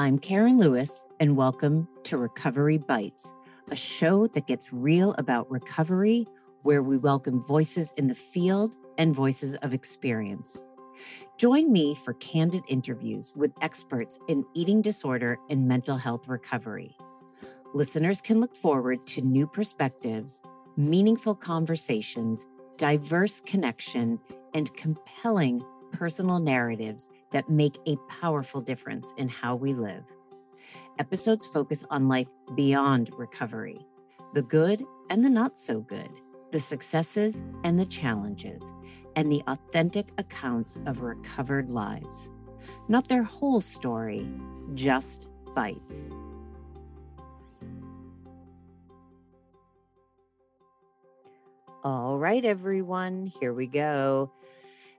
I'm Karen Lewis, and welcome to Recovery Bites, a show that gets real about recovery, where we welcome voices in the field and voices of experience. Join me for candid interviews with experts in eating disorder and mental health recovery. Listeners can look forward to new perspectives, meaningful conversations, diverse connection, and compelling personal narratives that make a powerful difference in how we live. Episodes focus on life beyond recovery, the good and the not so good, the successes and the challenges, and the authentic accounts of recovered lives. Not their whole story, just bites. All right, everyone, here we go.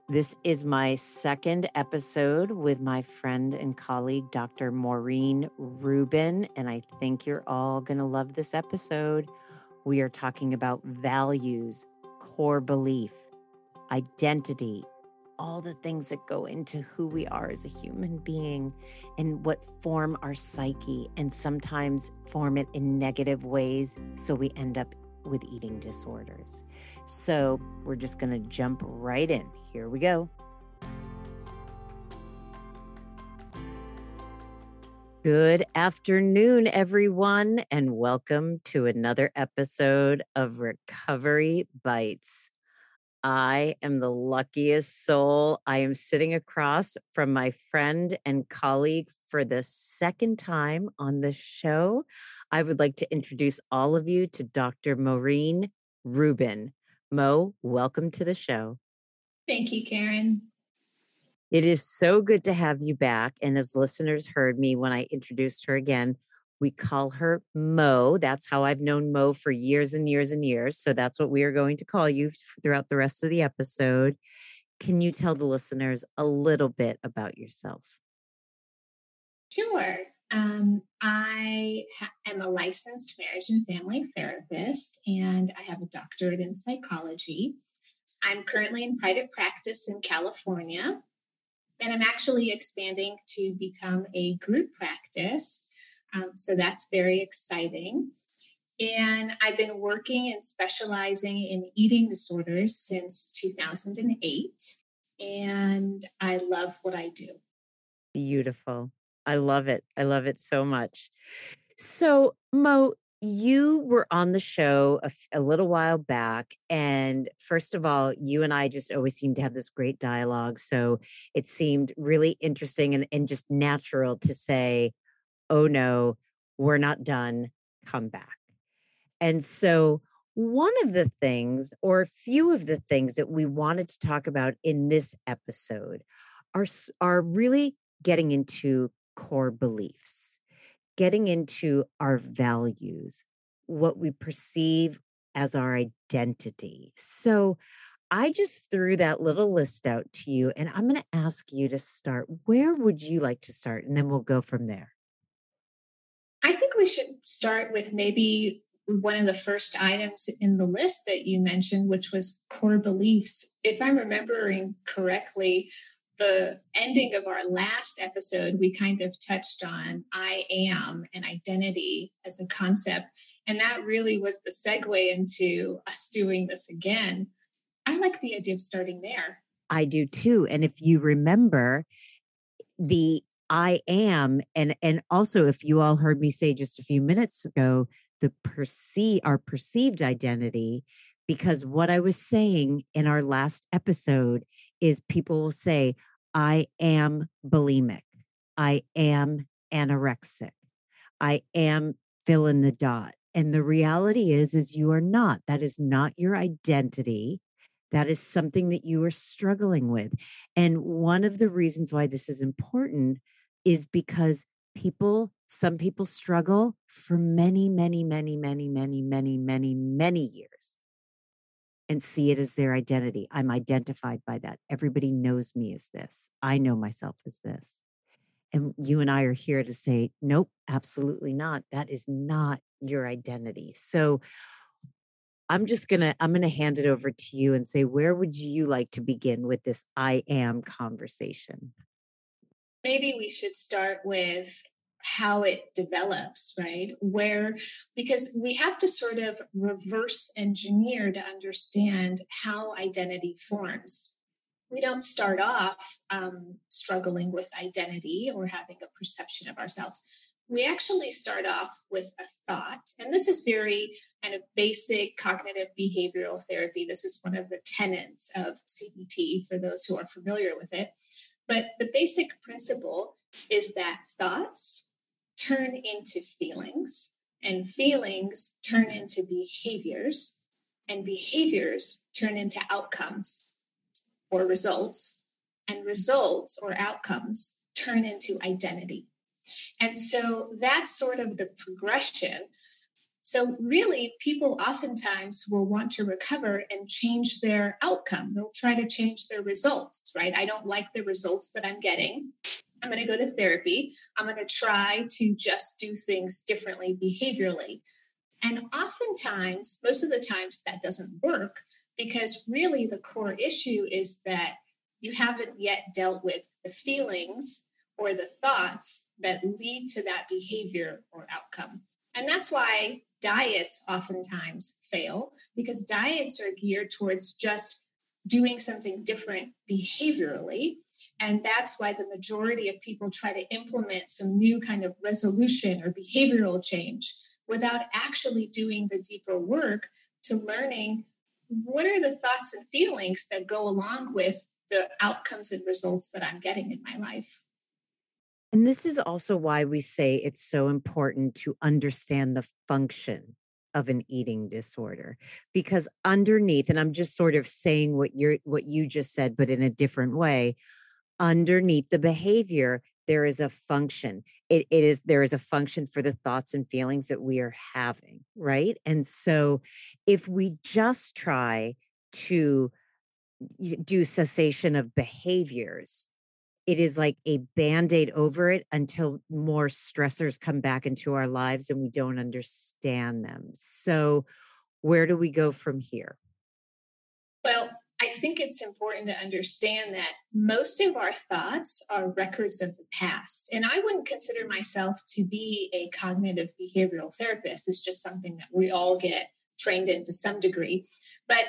This is my second episode with my friend and colleague, Dr. Maureen Rubin, and I think you're all going to love this episode. We are talking about values, core belief, identity, all the things that go into who we are as a human being and what form our psyche and sometimes form it in negative ways. So we end up with eating disorders. So we're just going to jump right in. Here we go. Good afternoon, everyone, and welcome to another episode of Recovery Bites. I am the luckiest soul. I am sitting across from my friend and colleague for the second time on the show. I would like to introduce all of you to Dr. Maureen Rubin. Mo, welcome to the show. Thank you, Karen. It is so good to have you back. And as listeners heard me when I introduced her again, we call her Mo. That's how I've known Mo for years and years and years. So that's what we are going to call you throughout the rest of the episode. Can you tell the listeners a little bit about yourself? Sure. Um, I ha- am a licensed marriage and family therapist, and I have a doctorate in psychology. I'm currently in private practice in California, and I'm actually expanding to become a group practice um, so that's very exciting. And I've been working and specializing in eating disorders since 2008. And I love what I do. Beautiful. I love it. I love it so much. So, Mo, you were on the show a, a, little while back. And first of all, you and I just always seem to have this great dialogue. So it seemed really interesting and, and just natural to say, oh no, we're not done, come back. And so, one of the things, or a few of the things that we wanted to talk about in this episode, are, are really getting into core beliefs, getting into our values, what we perceive as our identity. So, I just threw that little list out to you, and I'm going to ask you to start. Where would you like to start? And then we'll go from there. I think we should start with maybe one of the first items in the list that you mentioned, which was core beliefs. If I'm remembering correctly, the ending of our last episode, we kind of touched on I am and identity as a concept. And that really was the segue into us doing this again. I like the idea of starting there. I do too. And if you remember, the I am, and and also if you all heard me say just a few minutes ago, the perceive our perceived identity, because what I was saying in our last episode is people will say, I am bulimic, I am anorexic, I am fill in the dot. And the reality is, is you are not. That is not your identity. That is something that you are struggling with. And one of the reasons why this is important is because people, some people struggle for many, many, many, many, many, many, many, many years and see it as their identity. I'm identified by that. Everybody knows me as this. I know myself as this. And you and I are here to say, nope, absolutely not. That is not your identity. So I'm just going to I'm going to hand it over to you and say where would you like to begin with this I am conversation? maybe we should start with how it develops, right? Where, because we have to sort of reverse engineer to understand how identity forms. We don't start off um, struggling with identity or having a perception of ourselves. We actually start off with a thought. And this is very kind of basic cognitive behavioral therapy. This is one of the tenets of CBT for those who are familiar with it. But the basic principle is that thoughts turn into feelings, and feelings turn into behaviors, and behaviors turn into outcomes or results, and results or outcomes turn into identity. And so that's sort of the progression so, really, people oftentimes will want to recover and change their outcome. They'll try to change their results, right? I don't like the results that I'm getting. I'm going to go to therapy. I'm going to try to just do things differently behaviorally. And oftentimes, most of the times, that doesn't work because really the core issue is that you haven't yet dealt with the feelings or the thoughts that lead to that behavior or outcome. And that's why diets oftentimes fail because diets are geared towards just doing something different behaviorally. And that's why the majority of people try to implement some new kind of resolution or behavioral change without actually doing the deeper work to learning what are the thoughts and feelings that go along with the outcomes and results that I'm getting in my life. And this is also why we say it's so important to understand the function of an eating disorder because underneath and I'm just sort of saying what you're what you just said but in a different way underneath the behavior there is a function. It, it is there is a function for the thoughts and feelings that we are having right? And so if we just try to do cessation of behaviors it is like a band-aid over it until more stressors come back into our lives and we don't understand them. So where do we go from here? Well i think it's important to understand that most of our thoughts are records of the past and i wouldn't consider myself to be a cognitive behavioral therapist. It's just something that we all get trained in to some degree. But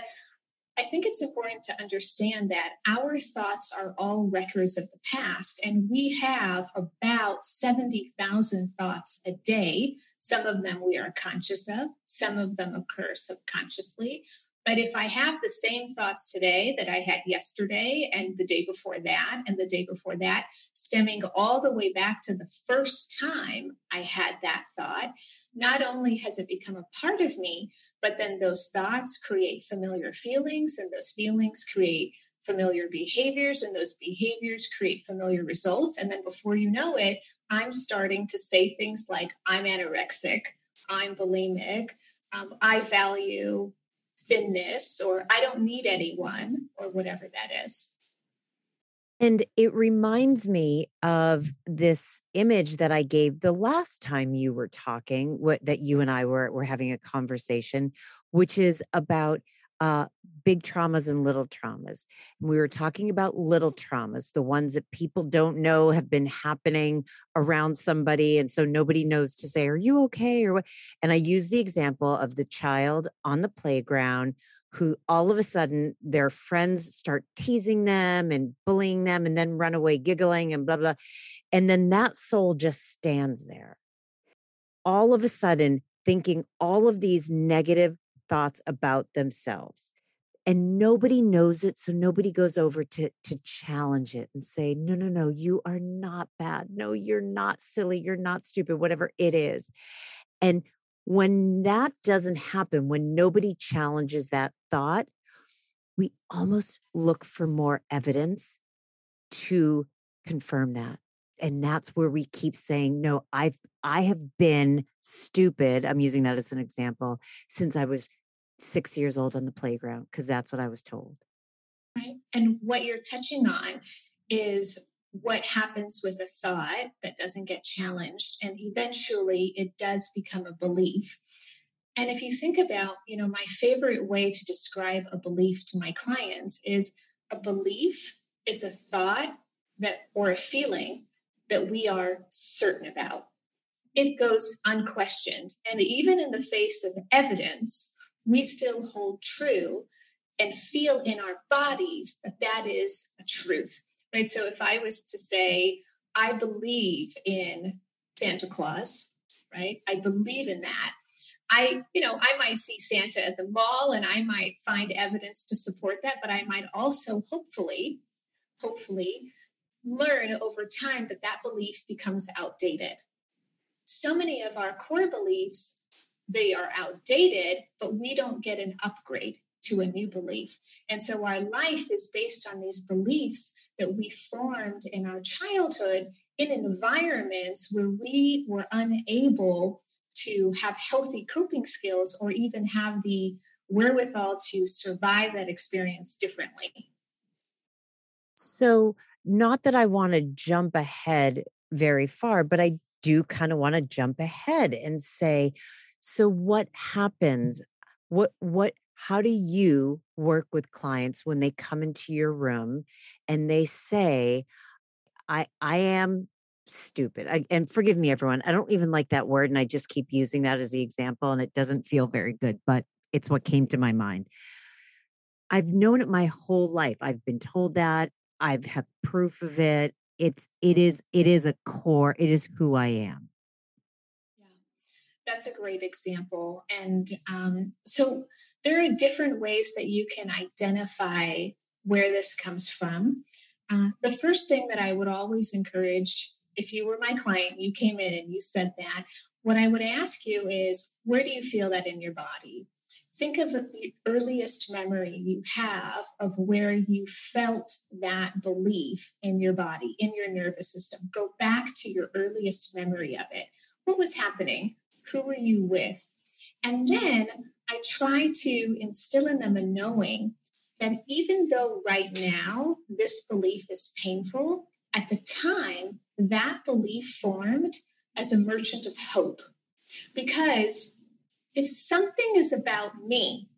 I think it's important to understand that our thoughts are all records of the past, and we have about 70,000 thoughts a day. Some of them we are conscious of, some of them occur subconsciously. But if I have the same thoughts today that I had yesterday and the day before that and the day before that, stemming all the way back to the first time I had that thought, not only has it become a part of me, but then those thoughts create familiar feelings, and those feelings create familiar behaviors, and those behaviors create familiar results. And then before you know it, I'm starting to say things like, I'm anorexic, I'm bulimic, um, I value thinness, or I don't need anyone, or whatever that is. And it reminds me of this image that I gave the last time you were talking, what that you and I were were having a conversation, which is about uh, big traumas and little traumas. And we were talking about little traumas, the ones that people don't know have been happening around somebody. And so nobody knows to say, Are you okay? Or what? And I use the example of the child on the playground who all of a sudden their friends start teasing them and bullying them and then run away giggling and blah, blah. And then that soul just stands there. All of a sudden, thinking all of these negative thoughts about themselves. And nobody knows it. So nobody goes over to, to challenge it and say, no, no, no, you are not bad. No, you're not silly. You're not stupid, whatever it is. And when that doesn't happen, when nobody challenges that thought, we almost look for more evidence to confirm that. And that's where we keep saying, no, I've I have been stupid. I'm using that as an example since I was six years old on the playground, because that's what I was told. Right. And what you're touching on is what happens with a thought that doesn't get challenged and eventually it does become a belief and if you think about you know my favorite way to describe a belief to my clients is a belief is a thought that or a feeling that we are certain about it goes unquestioned. And even in the face of evidence, we still hold true and feel in our bodies that that is a truth, right? So if I was to say, I believe in Santa Claus, right? I believe in that. I, you know, I might see Santa at the mall and I might find evidence to support that, but I might also hopefully, hopefully learn over time that that belief becomes outdated. So many of our core beliefs, they are outdated, but we don't get an upgrade to a new belief. And so our life is based on these beliefs that we formed in our childhood in environments where we were unable to have healthy coping skills or even have the wherewithal to survive that experience differently. So, not that I want to jump ahead very far, but I do kind of want to jump ahead and say, so what happens? What, what, how do you work with clients when they come into your room and they say, I, I am stupid. I, and forgive me, everyone. I don't even like that word. And I just keep using that as the example, and it doesn't feel very good, but it's what came to my mind. I've known it my whole life. I've been told that. I've had proof of it. It's it is it is a core. It is who I am. Yeah, that's a great example. And um, so there are different ways that you can identify where this comes from. Uh, the first thing that I would always encourage if you were my client, you came in and you said that, what I would ask you is, where do you feel that in your body? Think of the earliest memory you have of where you felt that belief in your body, in your nervous system. Go back to your earliest memory of it. What was happening? Who were you with? And then I try to instill in them a knowing that even though right now this belief is painful, at the time that belief formed as a merchant of hope. Because if something is about me,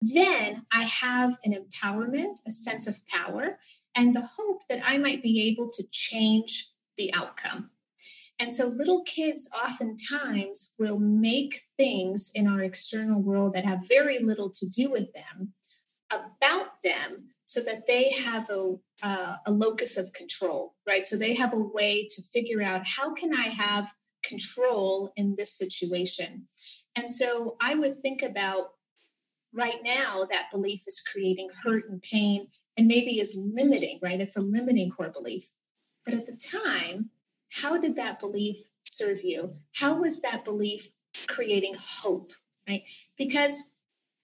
then I have an empowerment, a sense of power, and the hope that I might be able to change the outcome. And so little kids oftentimes will make things in our external world that have very little to do with them about them so that they have a, uh, a locus of control, right? So they have a way to figure out how can I have control in this situation. And so I would think about right now that belief is creating hurt and pain and maybe is limiting, right? It's a limiting core belief. But at the time, how did that belief serve you? How was that belief creating hope, right? Because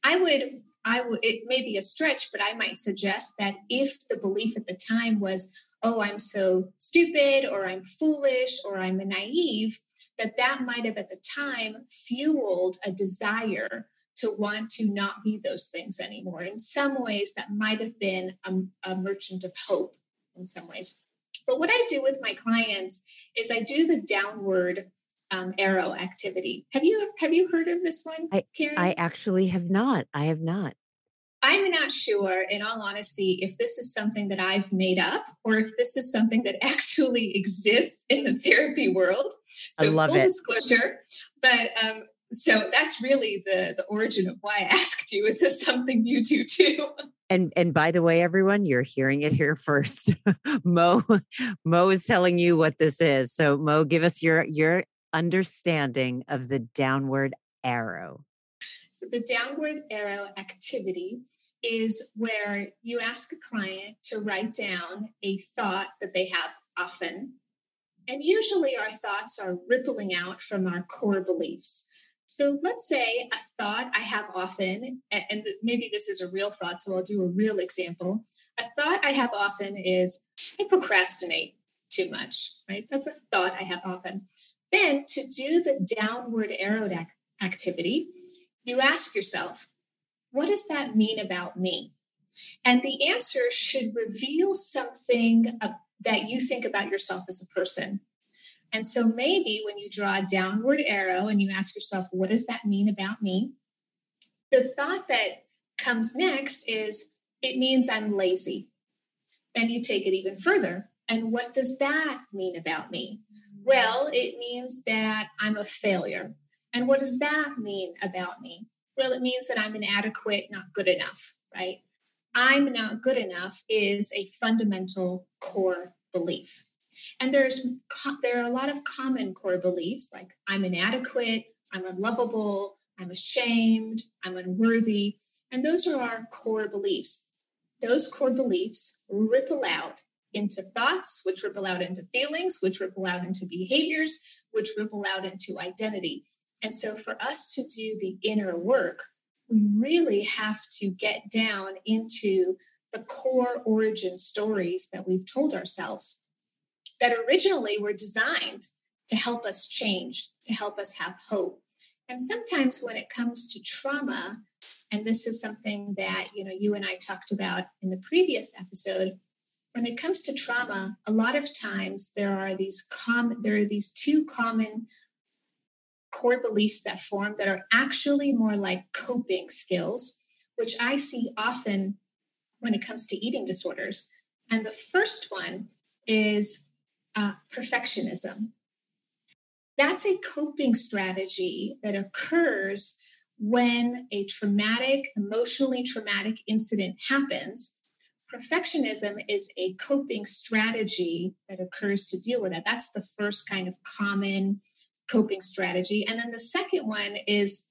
I would I would it may be a stretch, but I might suggest that if the belief at the time was, oh, I'm so stupid, or I'm foolish, or I'm naive, that that might have at the time fueled a desire to want to not be those things anymore. In some ways, that might have been a, a merchant of hope in some ways. But what I do with my clients is I do the downward um, arrow activity. Have you have you heard of this one, I, Karen? I actually have not. I have not. I'm not sure, in all honesty, if this is something that I've made up or if this is something that actually exists in the therapy world. So I love full it. disclosure. But um, so that's really the the origin of why I asked you. Is this something you do too? And and by the way, everyone, you're hearing it here first. Mo Mo is telling you what this is. So Mo, give us your your understanding of the downward arrow. So the downward arrow activity is where you ask a client to write down a thought that they have often. And usually our thoughts are rippling out from our core beliefs. So let's say a thought I have often, and maybe this is a real thought, so I'll do a real example. A thought I have often is I procrastinate too much, right? That's a thought I have often. Then to do the downward arrow activity, you ask yourself, what does that mean about me? And the answer should reveal something uh, that you think about yourself as a person. And so maybe when you draw a downward arrow and you ask yourself, what does that mean about me? The thought that comes next is, it means I'm lazy. And you take it even further. And what does that mean about me? Well, it means that I'm a failure. And what does that mean about me? Well, it means that I'm inadequate, not good enough, right? I'm not good enough is a fundamental core belief. And there's there are a lot of common core beliefs like I'm inadequate, I'm unlovable, I'm ashamed, I'm unworthy, and those are our core beliefs. Those core beliefs ripple out into thoughts, which ripple out into feelings, which ripple out into behaviors, which ripple out into identity. And so, for us to do the inner work, we really have to get down into the core origin stories that we've told ourselves that originally were designed to help us change, to help us have hope. And sometimes when it comes to trauma, and this is something that you know you and I talked about in the previous episode, when it comes to trauma, a lot of times there are these common there are these two common core beliefs that form that are actually more like coping skills, which I see often when it comes to eating disorders. And the first one is uh, perfectionism. That's a coping strategy that occurs when a traumatic, emotionally traumatic incident happens. Perfectionism is a coping strategy that occurs to deal with it. That's the first kind of common coping strategy. And then the second one is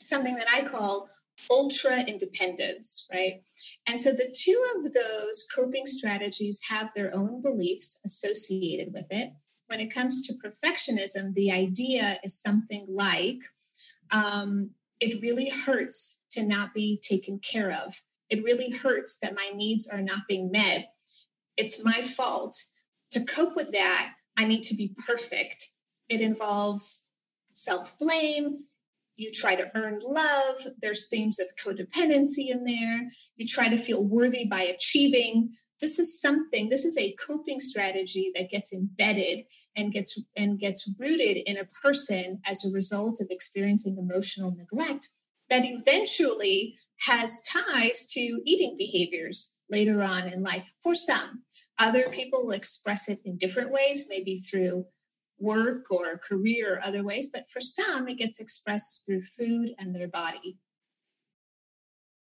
something that I call ultra independence, right? And so the two of those coping strategies have their own beliefs associated with it. When it comes to perfectionism, the idea is something like um, it really hurts to not be taken care of. It really hurts that my needs are not being met. It's my fault. To cope with that, I need to be perfect. It involves self blame. You try to earn love. There's themes of codependency in there. You try to feel worthy by achieving. This is something, this is a coping strategy that gets embedded and gets and gets rooted in a person as a result of experiencing emotional neglect that eventually has ties to eating behaviors later on in life for some other people will express it in different ways maybe through work or career or other ways, but for some, it gets expressed through food and their body.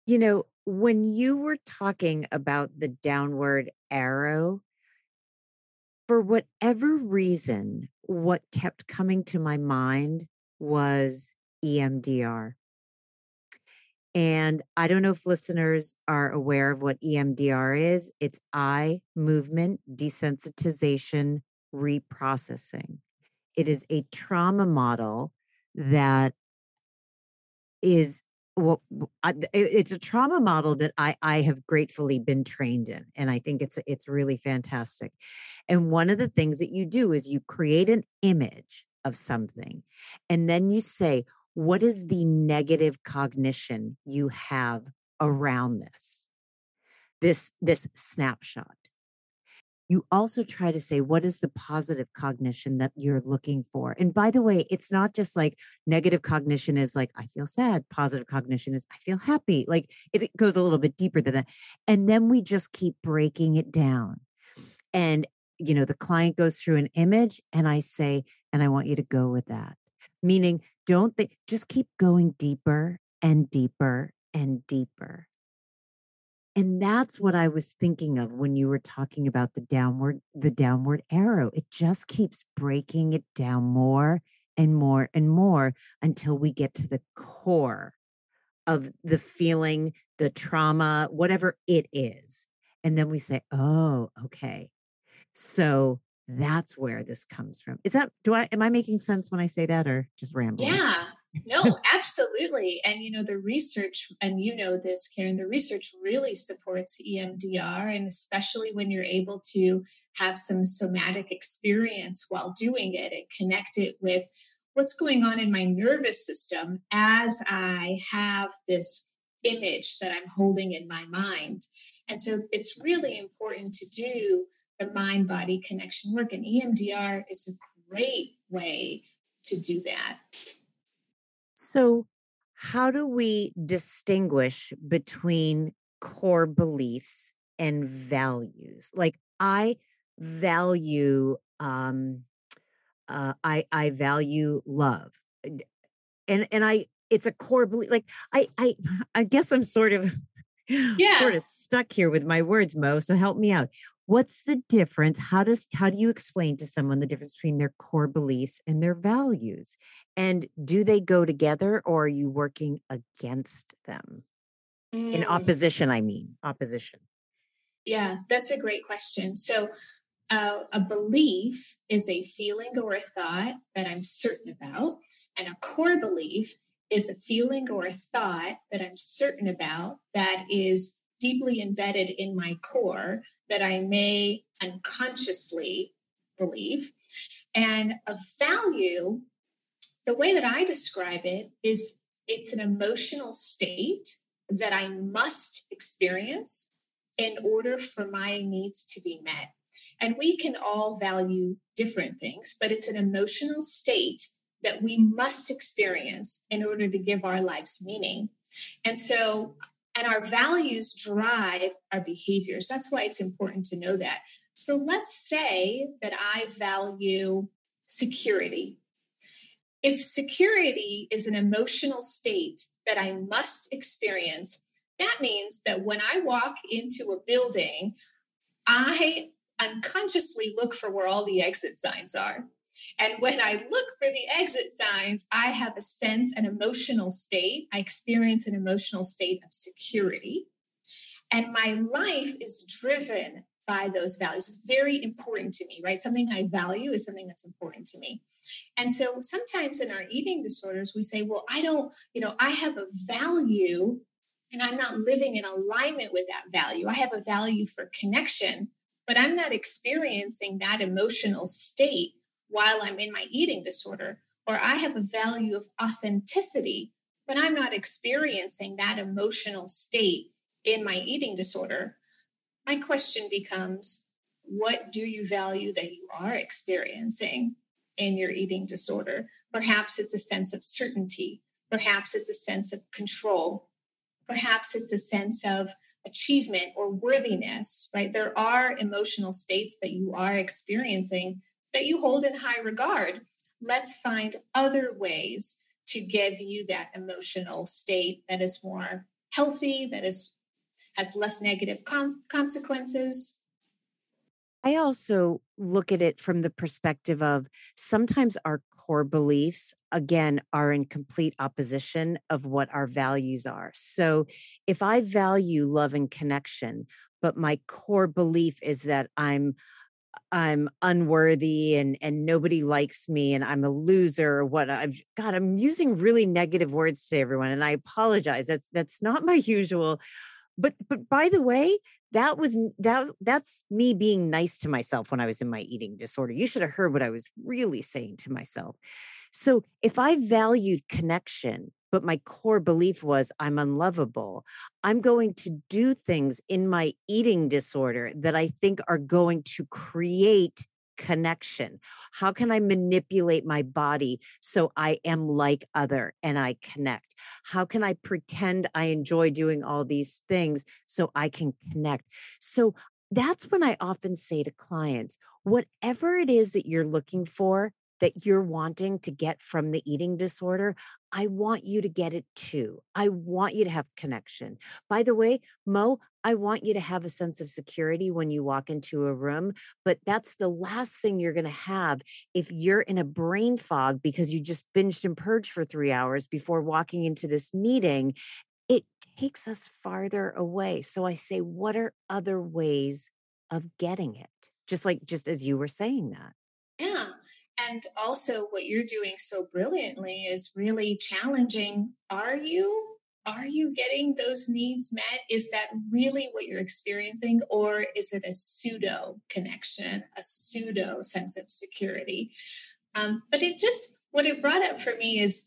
You know, when you were talking about the downward arrow, for whatever reason, what kept coming to my mind was EMDR. And I don't know if listeners are aware of what EMDR is. It's eye movement desensitization reprocessing. It mm. is a trauma model that is well it's a trauma model that I I have gratefully been trained in and I think it's it's really fantastic. And one of the things that you do is you create an image of something and then you say what is the negative cognition you have around this this this snapshot you also try to say what is the positive cognition that you're looking for? And by the way it's not just like negative cognition is like i feel sad positive cognition is i feel happy like it goes a little bit deeper than that. And then we just keep breaking it down. And you know the client goes through an image and i say and i want you to go with that. Meaning don't think just keep going deeper and deeper and deeper and that's what i was thinking of when you were talking about the downward the downward arrow. It just keeps breaking it down more and more and more until we get to the core of the feeling the trauma whatever it is. And then we say oh okay. So that's where this comes from. Is that do i am i making sense when i say that or just rambling? Yeah no, absolutely. And you know, the research, and you know this, Karen, the research really supports EMDR, and especially when you're able to have some somatic experience while doing it and connect it with what's going on in my nervous system as I have this image that I'm holding in my mind. And so it's really important to do the mind body connection work, and EMDR is a great way to do that. So, how do we distinguish between core beliefs and values? Like, I value um, uh, I I value love, and and I it's a core belief. Like I I I guess I'm sort of yeah. sort of stuck here with my words, Mo. So help me out. What's the difference? How does how do you explain to someone the difference between their core beliefs and their values? And do they go together or are you working against them? Mm. In opposition, I mean, opposition. Yeah, that's a great question. So uh, a belief is a feeling or a thought that I'm certain about, and a core belief is a feeling or a thought that I'm certain about that is deeply embedded in my core that I may unconsciously believe. And a value, the way that I describe it is it's an emotional state that I must experience in order for my needs to be met. And we can all value different things, but it's an emotional state that we must experience in order to give our lives meaning. And so, and our values drive our behaviors. That's why it's important to know that. So let's say that I value security. If security is an emotional state that I must experience, that means that when I walk into a building, I unconsciously look for where all the exit signs are. And when I look for the exit signs, I have a sense, an emotional state. I experience an emotional state of security. And my life is driven by those values. It's very important to me, right? Something I value is something that's important to me. And so sometimes in our eating disorders, we say, well, I don't, you know, I have a value and I'm not living in alignment with that value. I have a value for connection, but I'm not experiencing that emotional state while I'm in my eating disorder. Or I have a value of authenticity, but I'm not experiencing that emotional state in my eating disorder. My question becomes what do you value that you are experiencing in your eating disorder? Perhaps it's a sense of certainty. Perhaps it's a sense of control. Perhaps it's a sense of achievement or worthiness, right? There are emotional states that you are experiencing that you hold in high regard. Let's find other ways to give you that emotional state that is more healthy, that is has less negative com- consequences. I also look at it from the perspective of sometimes our core beliefs again are in complete opposition of what our values are. So if I value love and connection, but my core belief is that I'm I'm unworthy and and nobody likes me and I'm a loser or what I've God I'm using really negative words to everyone and I apologize. That's that's not my usual but but by the way that was that that's me being nice to myself when I was in my eating disorder. You should have heard what I was really saying to myself. So if I valued connection but my core belief was I'm unlovable. I'm going to do things in my eating disorder that I think are going to create connection. How can I manipulate my body so I am like other and I connect? How can I pretend I enjoy doing all these things so I can connect? So that's when I often say to clients, whatever it is that you're looking for, that you're wanting to get from the eating disorder, I want you to get it too. I want you to have connection. By the way, Mo, I want you to have a sense of security when you walk into a room, but that's the last thing you're going to have if you're in a brain fog because you just binged and purged for three hours before walking into this meeting. It takes us farther away. So I say, what are other ways of getting it? Just like, just as you were saying that. And also, what you're doing so brilliantly is really challenging are you? Are you getting those needs met? Is that really what you're experiencing? Or is it a pseudo connection, a pseudo sense of security? Um, but it just, what it brought up for me is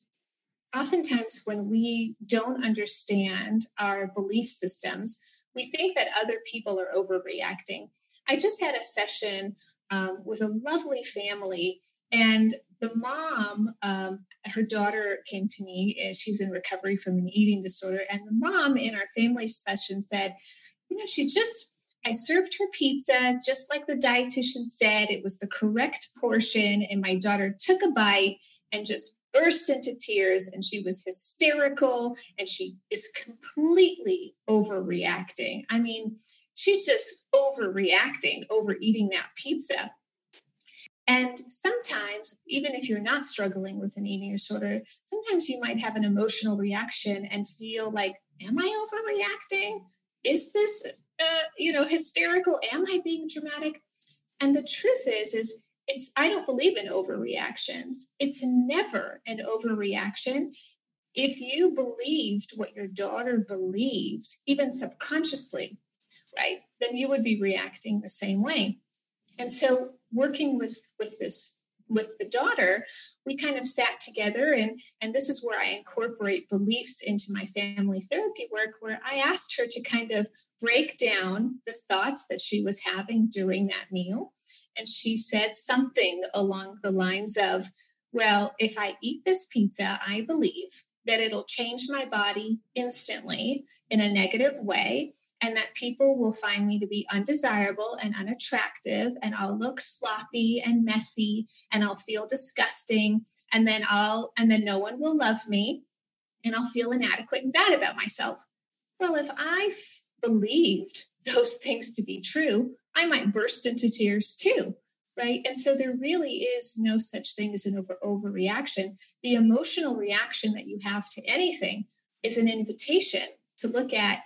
oftentimes when we don't understand our belief systems, we think that other people are overreacting. I just had a session um, with a lovely family and the mom, um, her daughter came to me, and she's in recovery from an eating disorder. And the mom in our family session said, you know, she just I served her pizza just like the dietitian said. It was the correct portion. And my daughter took a bite and just burst into tears. And she was hysterical and she is completely overreacting. I mean, she's just overreacting overeating that pizza. And sometimes, even if you're not struggling with an eating disorder, sometimes you might have an emotional reaction and feel like, Am I overreacting? Is this, uh, you know, hysterical? Am I being dramatic? And the truth is, is it's I don't believe in overreactions. It's never an overreaction. If you believed what your daughter believed, even subconsciously, right, then you would be reacting the same way. And so working with with this with the daughter we kind of sat together and and this is where i incorporate beliefs into my family therapy work where i asked her to kind of break down the thoughts that she was having during that meal. And she said something along the lines of well if i eat this pizza i believe that it'll change my body instantly in a negative way and that people will find me to be undesirable and unattractive and I'll look sloppy and messy and I'll feel disgusting and then I'll and then no one will love me and I'll feel inadequate and bad about myself. Well, if I f- believed those things to be true, I might burst into tears too right? And so there really is no such thing as an over overreaction. The emotional reaction that you have to anything is an invitation to look at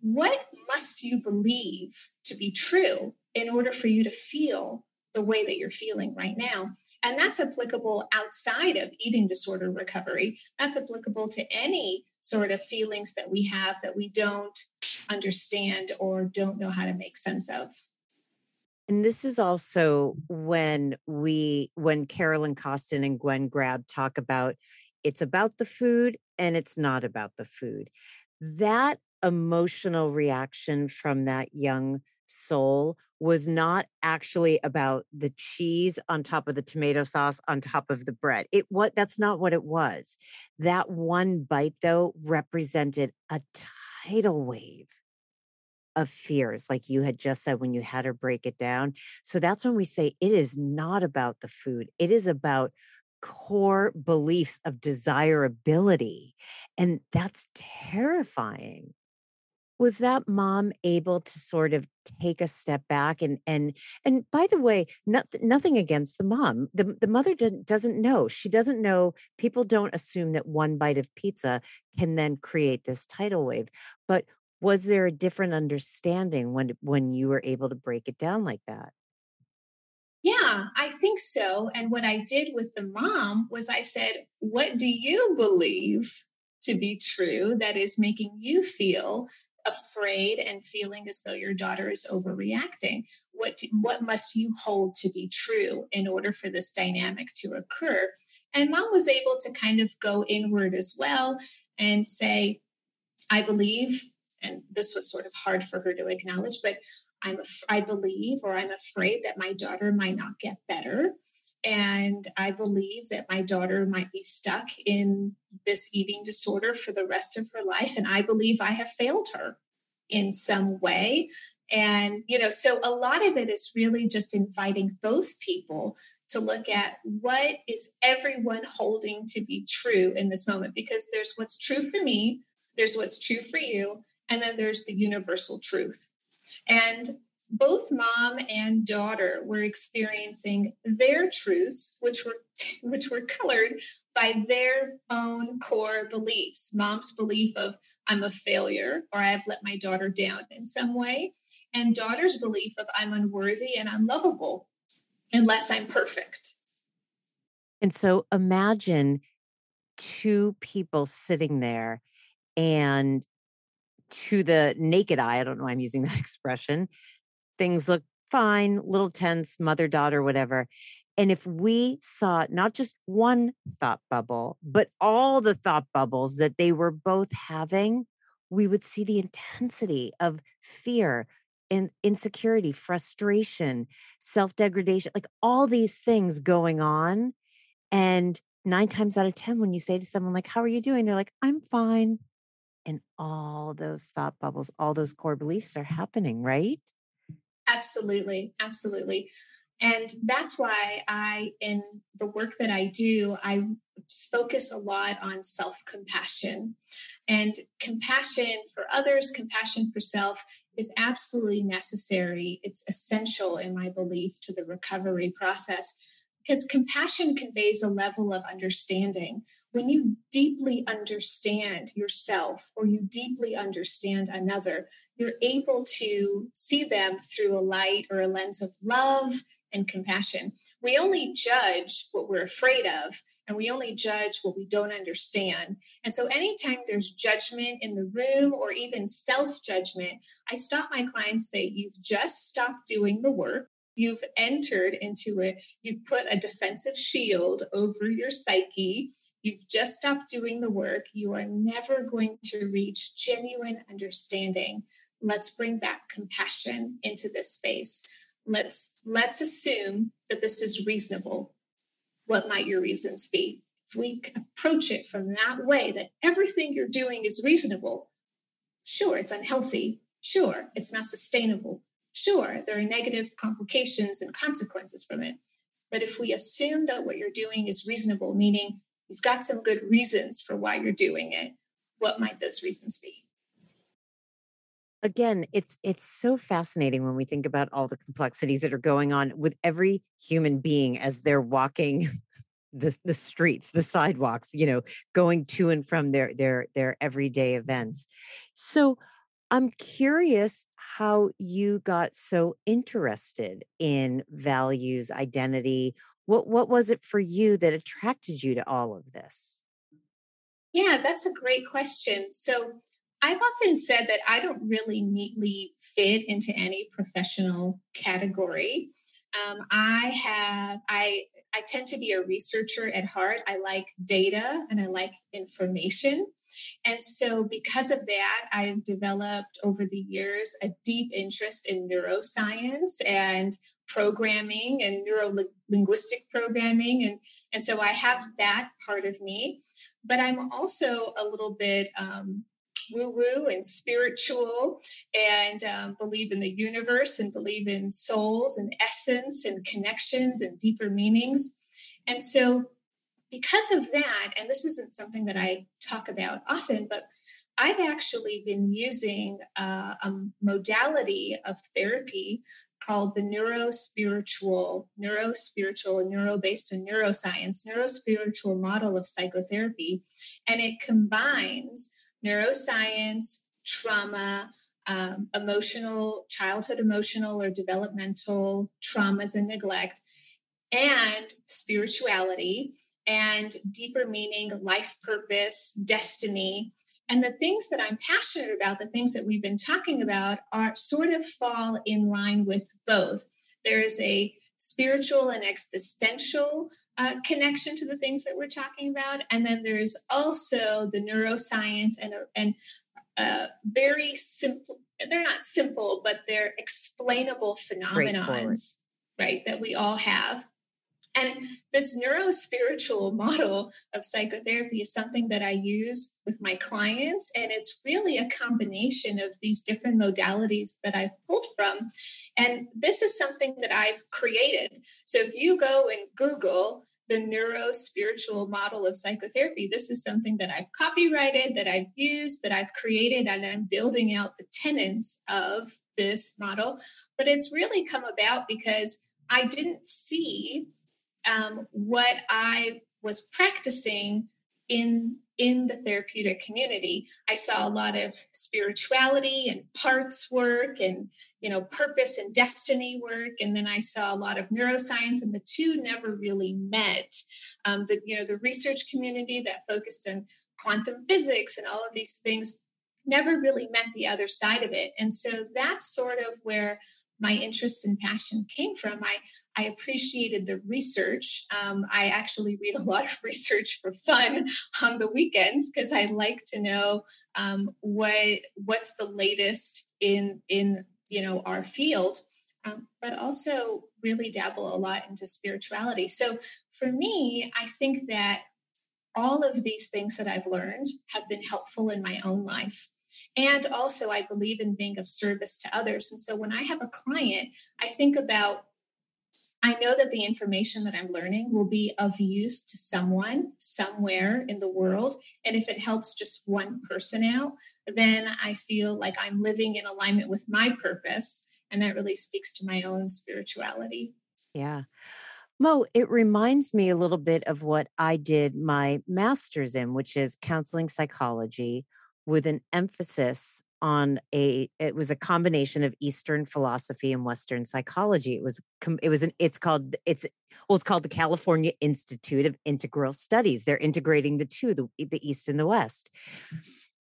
what must you believe to be true in order for you to feel the way that you're feeling right now. And that's applicable outside of eating disorder recovery. That's applicable to any sort of feelings that we have that we don't understand or don't know how to make sense of. And this is also when we, when Carolyn Costin and Gwen Grabb talk about it's about the food and it's not about the food. That emotional reaction from that young soul was not actually about the cheese on top of the tomato sauce on top of the bread. It what that's not what it was. That one bite though represented a tidal wave of fears, like you had just said when you had her break it down. So that's when we say it is not about the food, it is about core beliefs of desirability. And that's terrifying. Was that mom able to sort of take a step back and and and by the way, not, nothing against the mom. The the mother doesn't doesn't know. She doesn't know. People don't assume that one bite of pizza can then create this tidal wave. But was there a different understanding when when you were able to break it down like that yeah i think so and what i did with the mom was i said what do you believe to be true that is making you feel afraid and feeling as though your daughter is overreacting? What do, what must you hold to be true in order for this dynamic to occur? And mom was able to kind of go inward as well and say i believe and this was sort of hard for her to acknowledge but i'm i believe or i'm afraid that my daughter might not get better and i believe that my daughter might be stuck in this eating disorder for the rest of her life and i believe i have failed her in some way and you know so a lot of it is really just inviting both people to look at what is everyone holding to be true in this moment because there's what's true for me there's what's true for you and then there's the universal truth. And both mom and daughter were experiencing their truths, which were which were colored by their own core beliefs. Mom's belief of I'm a failure or I've let my daughter down in some way, and daughter's belief of I'm unworthy and unlovable unless I'm perfect. And so imagine two people sitting there and to the naked eye, I don't know why I'm using that expression, things look fine, little tense, mother, daughter, whatever. And if we saw not just one thought bubble, but all the thought bubbles that they were both having, we would see the intensity of fear and insecurity, frustration, self degradation, like all these things going on. And nine times out of 10, when you say to someone, like, How are you doing? They're like, I'm fine and all those thought bubbles, all those core beliefs are happening, right? Absolutely. Absolutely. And that's why I, in the work that I do, I focus a lot on self compassion. And compassion for others, compassion for self is absolutely necessary. It's essential, in my belief, to the recovery process because compassion conveys a level of understanding. When you deeply understand yourself or you deeply understand another, you're able to see them through a light or a lens of love and compassion. We only judge what we're afraid of, and we only judge what we don't understand. And so, anytime there's judgment in the room or even self judgment, I stop my clients say, You've just stopped doing the work. You've entered into it. You've put a defensive shield over your psyche. You've just stopped doing the work. You are never going to reach genuine understanding. Let's bring back compassion into this space let's let's assume that this is reasonable what might your reasons be if we approach it from that way that everything you're doing is reasonable sure it's unhealthy sure it's not sustainable sure there are negative complications and consequences from it but if we assume that what you're doing is reasonable meaning you've got some good reasons for why you're doing it what might those reasons be? Again it's it's so fascinating when we think about all the complexities that are going on with every human being as they're walking the the streets the sidewalks you know going to and from their their their everyday events. So i'm curious how you got so interested in values identity. What what was it for you that attracted you to all of this? Yeah that's a great question. So I've often said that I don't really neatly fit into any professional category. Um, I have I I tend to be a researcher at heart. I like data and I like information. And so, because of that, I've developed over the years a deep interest in neuroscience and programming and neuro linguistic programming. And, and so, I have that part of me. But I'm also a little bit um, woo woo and spiritual and um, believe in the universe and believe in souls and essence and connections and deeper meanings. And so, because of that, and this isn't something that I talk about often, but I've actually been using uh, a modality of therapy called the neuro-spiritual, neuro-spiritual, neuro-based on neuroscience, neuro-spiritual model of psychotherapy. And it combines neuroscience, trauma, um, emotional, childhood emotional or developmental traumas and neglect, and spirituality and deeper meaning, life purpose, destiny. And the things that I'm passionate about, the things that we've been talking about, are sort of fall in line with both. There is a spiritual and existential uh, connection to the things that we're talking about. And then there's also the neuroscience and, and uh, very simple, they're not simple, but they're explainable phenomenons, right, that we all have. And this neuro spiritual model of psychotherapy is something that I use with my clients. And it's really a combination of these different modalities that I've pulled from. And this is something that I've created. So if you go and Google the neuro spiritual model of psychotherapy, this is something that I've copyrighted, that I've used, that I've created, and I'm building out the tenets of this model. But it's really come about because I didn't see um, what I was practicing in in the therapeutic community. I saw a lot of spirituality and parts work and you know purpose and destiny work. And then i saw a lot of neuroscience and the two never really met. Um, the you know the research community that focused on quantum physics and all of these things never really met the other side of it. And so that's sort of where my interest and passion came from. I, I appreciated the research. Um, I actually read a lot of research for fun on the weekends because I like to know um, what what's the latest in in you know our field. Um, but also really dabble a lot into spirituality. So for me, I think that all of these things that I've learned have been helpful in my own life. And also, I believe in being of service to others. And so when I have a client, I think about I know that the information that I'm learning will be of use to someone somewhere in the world. And if it helps just one person out, then I feel like I'm living in alignment with my purpose. And that really speaks to my own spirituality. Yeah. Mo, it reminds me a little bit of what I did my master's in, which is counseling psychology with an emphasis on a it was a combination of eastern philosophy and western psychology. It was it was an it's called it's well it's called the california institute of integral studies. They're integrating the two the, the east and the west.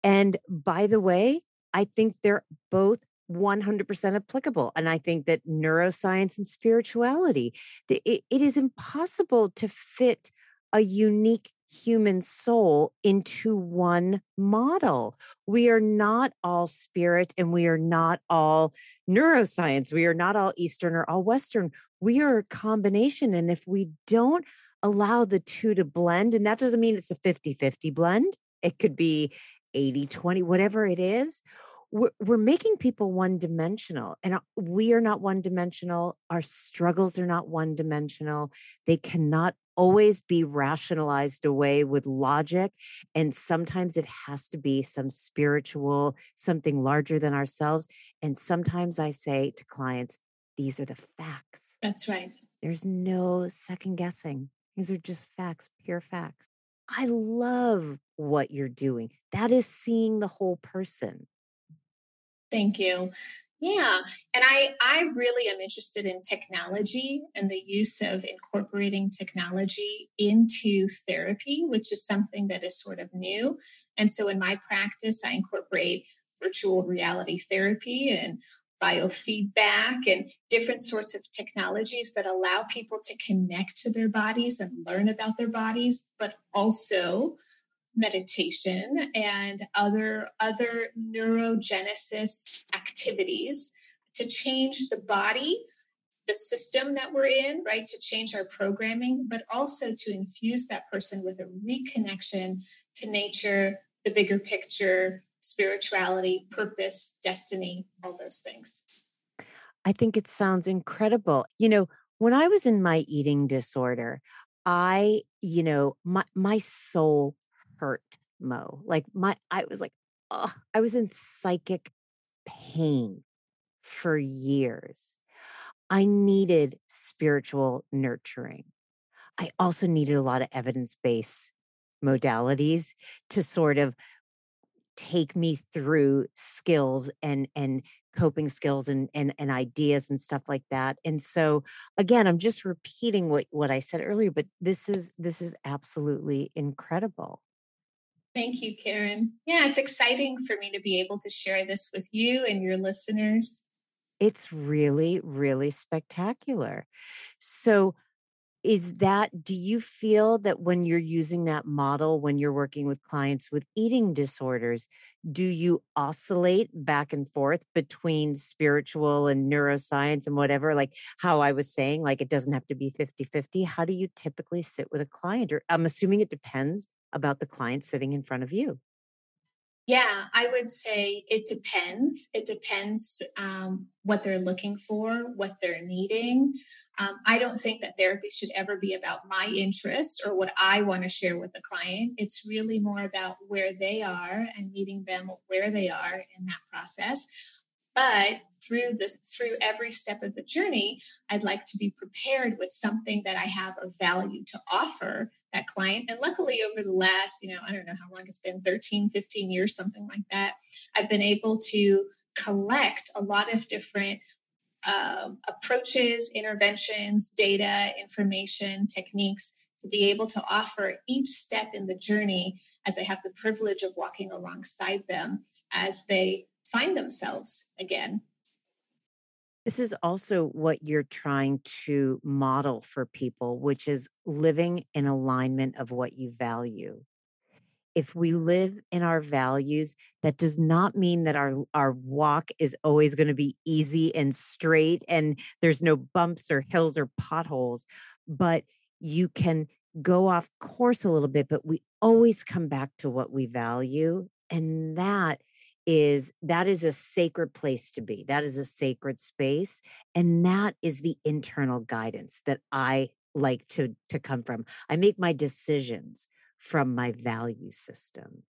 And by the way i think they're both 100% applicable and i think that neuroscience and spirituality it, it is impossible to fit a unique human soul into one model. We are not all spirit and we are not all neuroscience. We are not all Eastern or all Western. We are a combination. And if we don't allow the two to blend, and that doesn't mean it's a 50 50 blend, it could be 80 20, whatever it is. We're, we're making people one dimensional and uh, we are not one dimensional. Our struggles are not one dimensional. They cannot always be rationalized away with logic. And sometimes it has to be some spiritual, something larger than ourselves. And sometimes I say to clients, these are the facts. That's right. There's no second guessing. These are just facts, pure facts. I love what you're doing. That is seeing the whole person. Thank you. Yeah, and I I really am interested in technology and the use of incorporating technology into therapy, which is something that is sort of new. And so in my practice, I incorporate virtual reality therapy and biofeedback and different sorts of technologies that allow people to connect to their bodies and learn about their bodies, but also meditation and other other neurogenesis activities to change the body the system that we're in right to change our programming but also to infuse that person with a reconnection to nature the bigger picture spirituality purpose destiny all those things. I think it sounds incredible. You know when i was in my eating disorder i you know my my soul hurt Mo. Like my I was like, oh, I was in psychic pain for years. I needed spiritual nurturing. I also needed a lot of evidence-based modalities to sort of take me through skills and and coping skills and, and and ideas and stuff like that and so again i'm just repeating what what i said earlier but this is this is absolutely incredible Thank you, Karen. Yeah, it's exciting for me to be able to share this with you and your listeners. It's really, really spectacular. So, is that, do you feel that when you're using that model, when you're working with clients with eating disorders, do you oscillate back and forth between spiritual and neuroscience and whatever? Like how I was saying, like it doesn't have to be 50 50. How do you typically sit with a client? Or I'm assuming it depends about the client sitting in front of you? Yeah, I would say it depends. It depends um, what they're looking for, what they're needing. Um, I don't think that therapy should ever be about my interest or what I want to share with the client. It's really more about where they are and meeting them where they are in that process. But through the through every step of the journey, I'd like to be prepared with something that I have of value to offer that client. And luckily, over the last, you know, I don't know how long it's been 13, 15 years, something like that, I've been able to collect a lot of different um, approaches, interventions, data, information, techniques to be able to offer each step in the journey as I have the privilege of walking alongside them as they find themselves again. This is also what you're trying to model for people, which is living in alignment of what you value. If we live in our values, that does not mean that our, our walk is always going to be easy and straight and there's no bumps or hills or potholes, but you can go off course a little bit, but we always come back to what we value. And that is that is a sacred place to be. That is a sacred space. And that is the internal guidance that I like to, to come from. I make my decisions from my value system.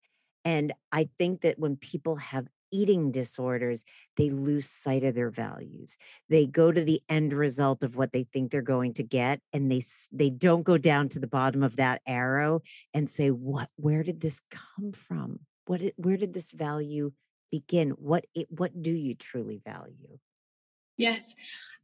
And I think that when people have eating disorders, they lose sight of their values. They go to the end result of what they think they're going to get and they they don't go down to the bottom of that arrow and say what where did this come from? What where did this value begin? What it, what do you truly value? Yes.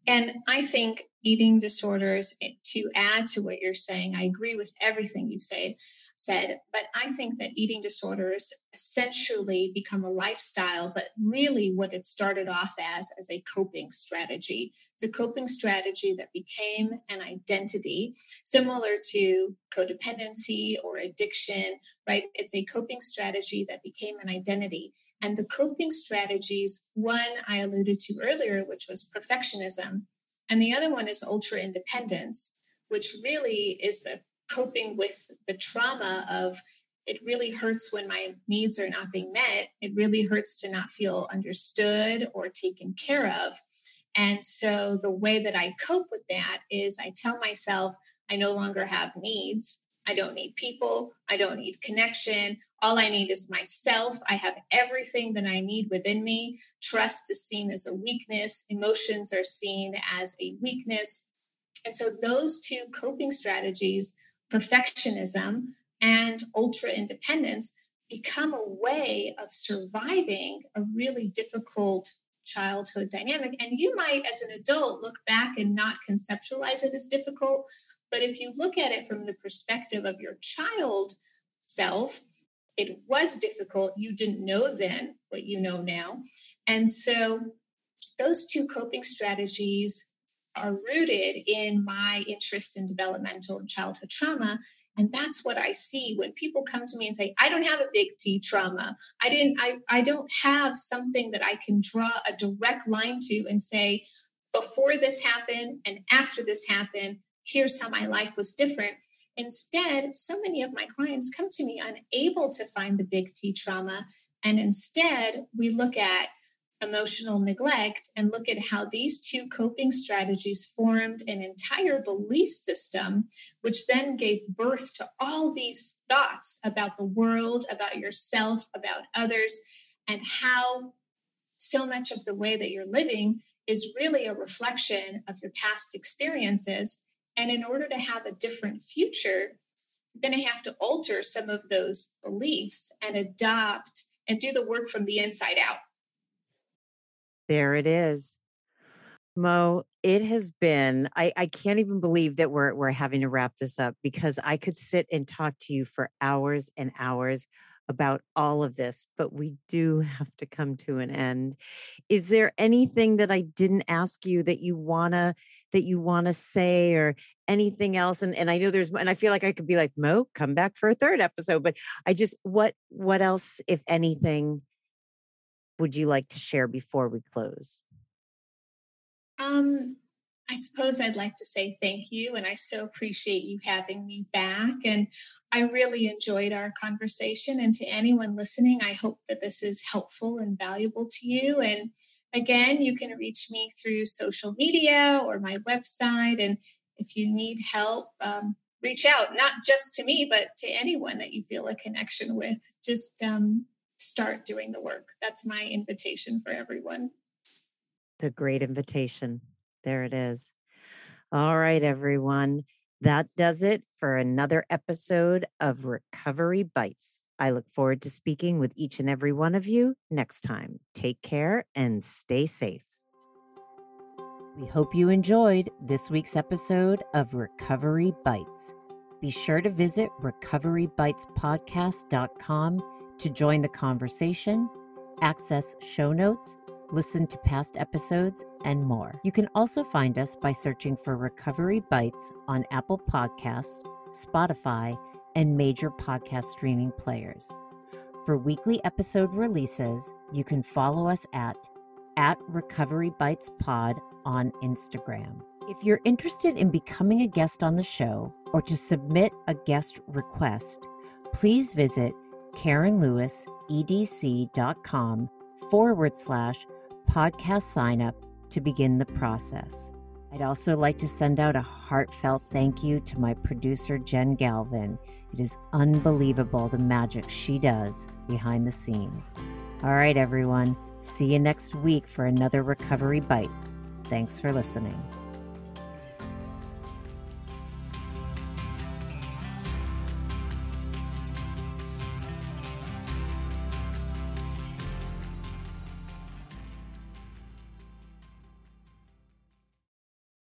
And I think eating disorders, eh, to add to what you're saying, I agree with everything you said said, but I think that eating disorders essentially become a lifestyle, but really what it started off as as a coping strategy. It's a coping strategy that became an identity, similar to codependency or addiction, right? It's a coping strategy that became an identity. And the coping strategies, one I alluded to earlier, which was perfectionism, and the other one is ultra independence, which really is the coping with the trauma of it really hurts when my needs are not being met. It really hurts to not feel understood or taken care of. And so the way that I cope with that is I tell myself I no longer have needs. I don't need people. I don't need connection. All I need is myself. I have everything that I need within me. Trust is seen as a weakness, emotions are seen as a weakness. And so those two coping strategies perfectionism and ultra independence become a way of surviving a really difficult childhood dynamic. And you might, as an adult, look back and not conceptualize it as difficult. But if you look at it from the perspective of your child self, it was difficult. You didn't know then what you know now. And so those two coping strategies are rooted in my interest in developmental and childhood trauma and that's what i see when people come to me and say i don't have a big t trauma i didn't i, I don't have something that i can draw a direct line to and say before this happened and after this happened here's how my life was different instead so many of my clients come to me unable to find the big t trauma and instead we look at emotional neglect and look at how these two coping strategies formed an entire belief system, which then gave birth to all these thoughts about the world, about yourself, about others, and how so much of the way that you're living is really a reflection of your past experiences. And in order to have a different future, you're going to have to alter some of those beliefs and adopt and do the work from the inside out. There it is. Mo, it has been, I, I can't even believe that we're we're having to wrap this up because I could sit and talk to you for hours and hours about all of this, but we do have to come to an end. Is there anything that I didn't ask you that you wanna that you wanna say or anything else? And and I know there's and I feel like I could be like, Mo, come back for a third episode, but I just what what else, if anything, would you like to share before we close? Um, I suppose I'd like to say thank you, and I so appreciate you having me back. And I really enjoyed our conversation. And to anyone listening, I hope that this is helpful and valuable to you. And again, you can reach me through social media or my website. And if you need help, um, reach out, not just to me, but to anyone that you feel a connection with. Just um, start doing the work. That's my invitation for everyone. It's a great invitation. There it is. All right, everyone. That does it for another episode of Recovery Bites. I look forward to speaking with each and every one of you next time. Take care and stay safe. We hope you enjoyed this week's episode of Recovery Bites. Be sure to visit recoverybitespodcast.com to join the conversation, access show notes, listen to past episodes, and more. You can also find us by searching for Recovery Bites on Apple Podcasts, Spotify, and major podcast streaming players. For weekly episode releases, you can follow us at at Recovery Bites Pod on Instagram. If you're interested in becoming a guest on the show or to submit a guest request, please visit KarenLewisEDC.com forward slash podcast sign up to begin the process. I'd also like to send out a heartfelt thank you to my producer, Jen Galvin. It is unbelievable the magic she does behind the scenes. All right, everyone. See you next week for another Recovery Bite. Thanks for listening.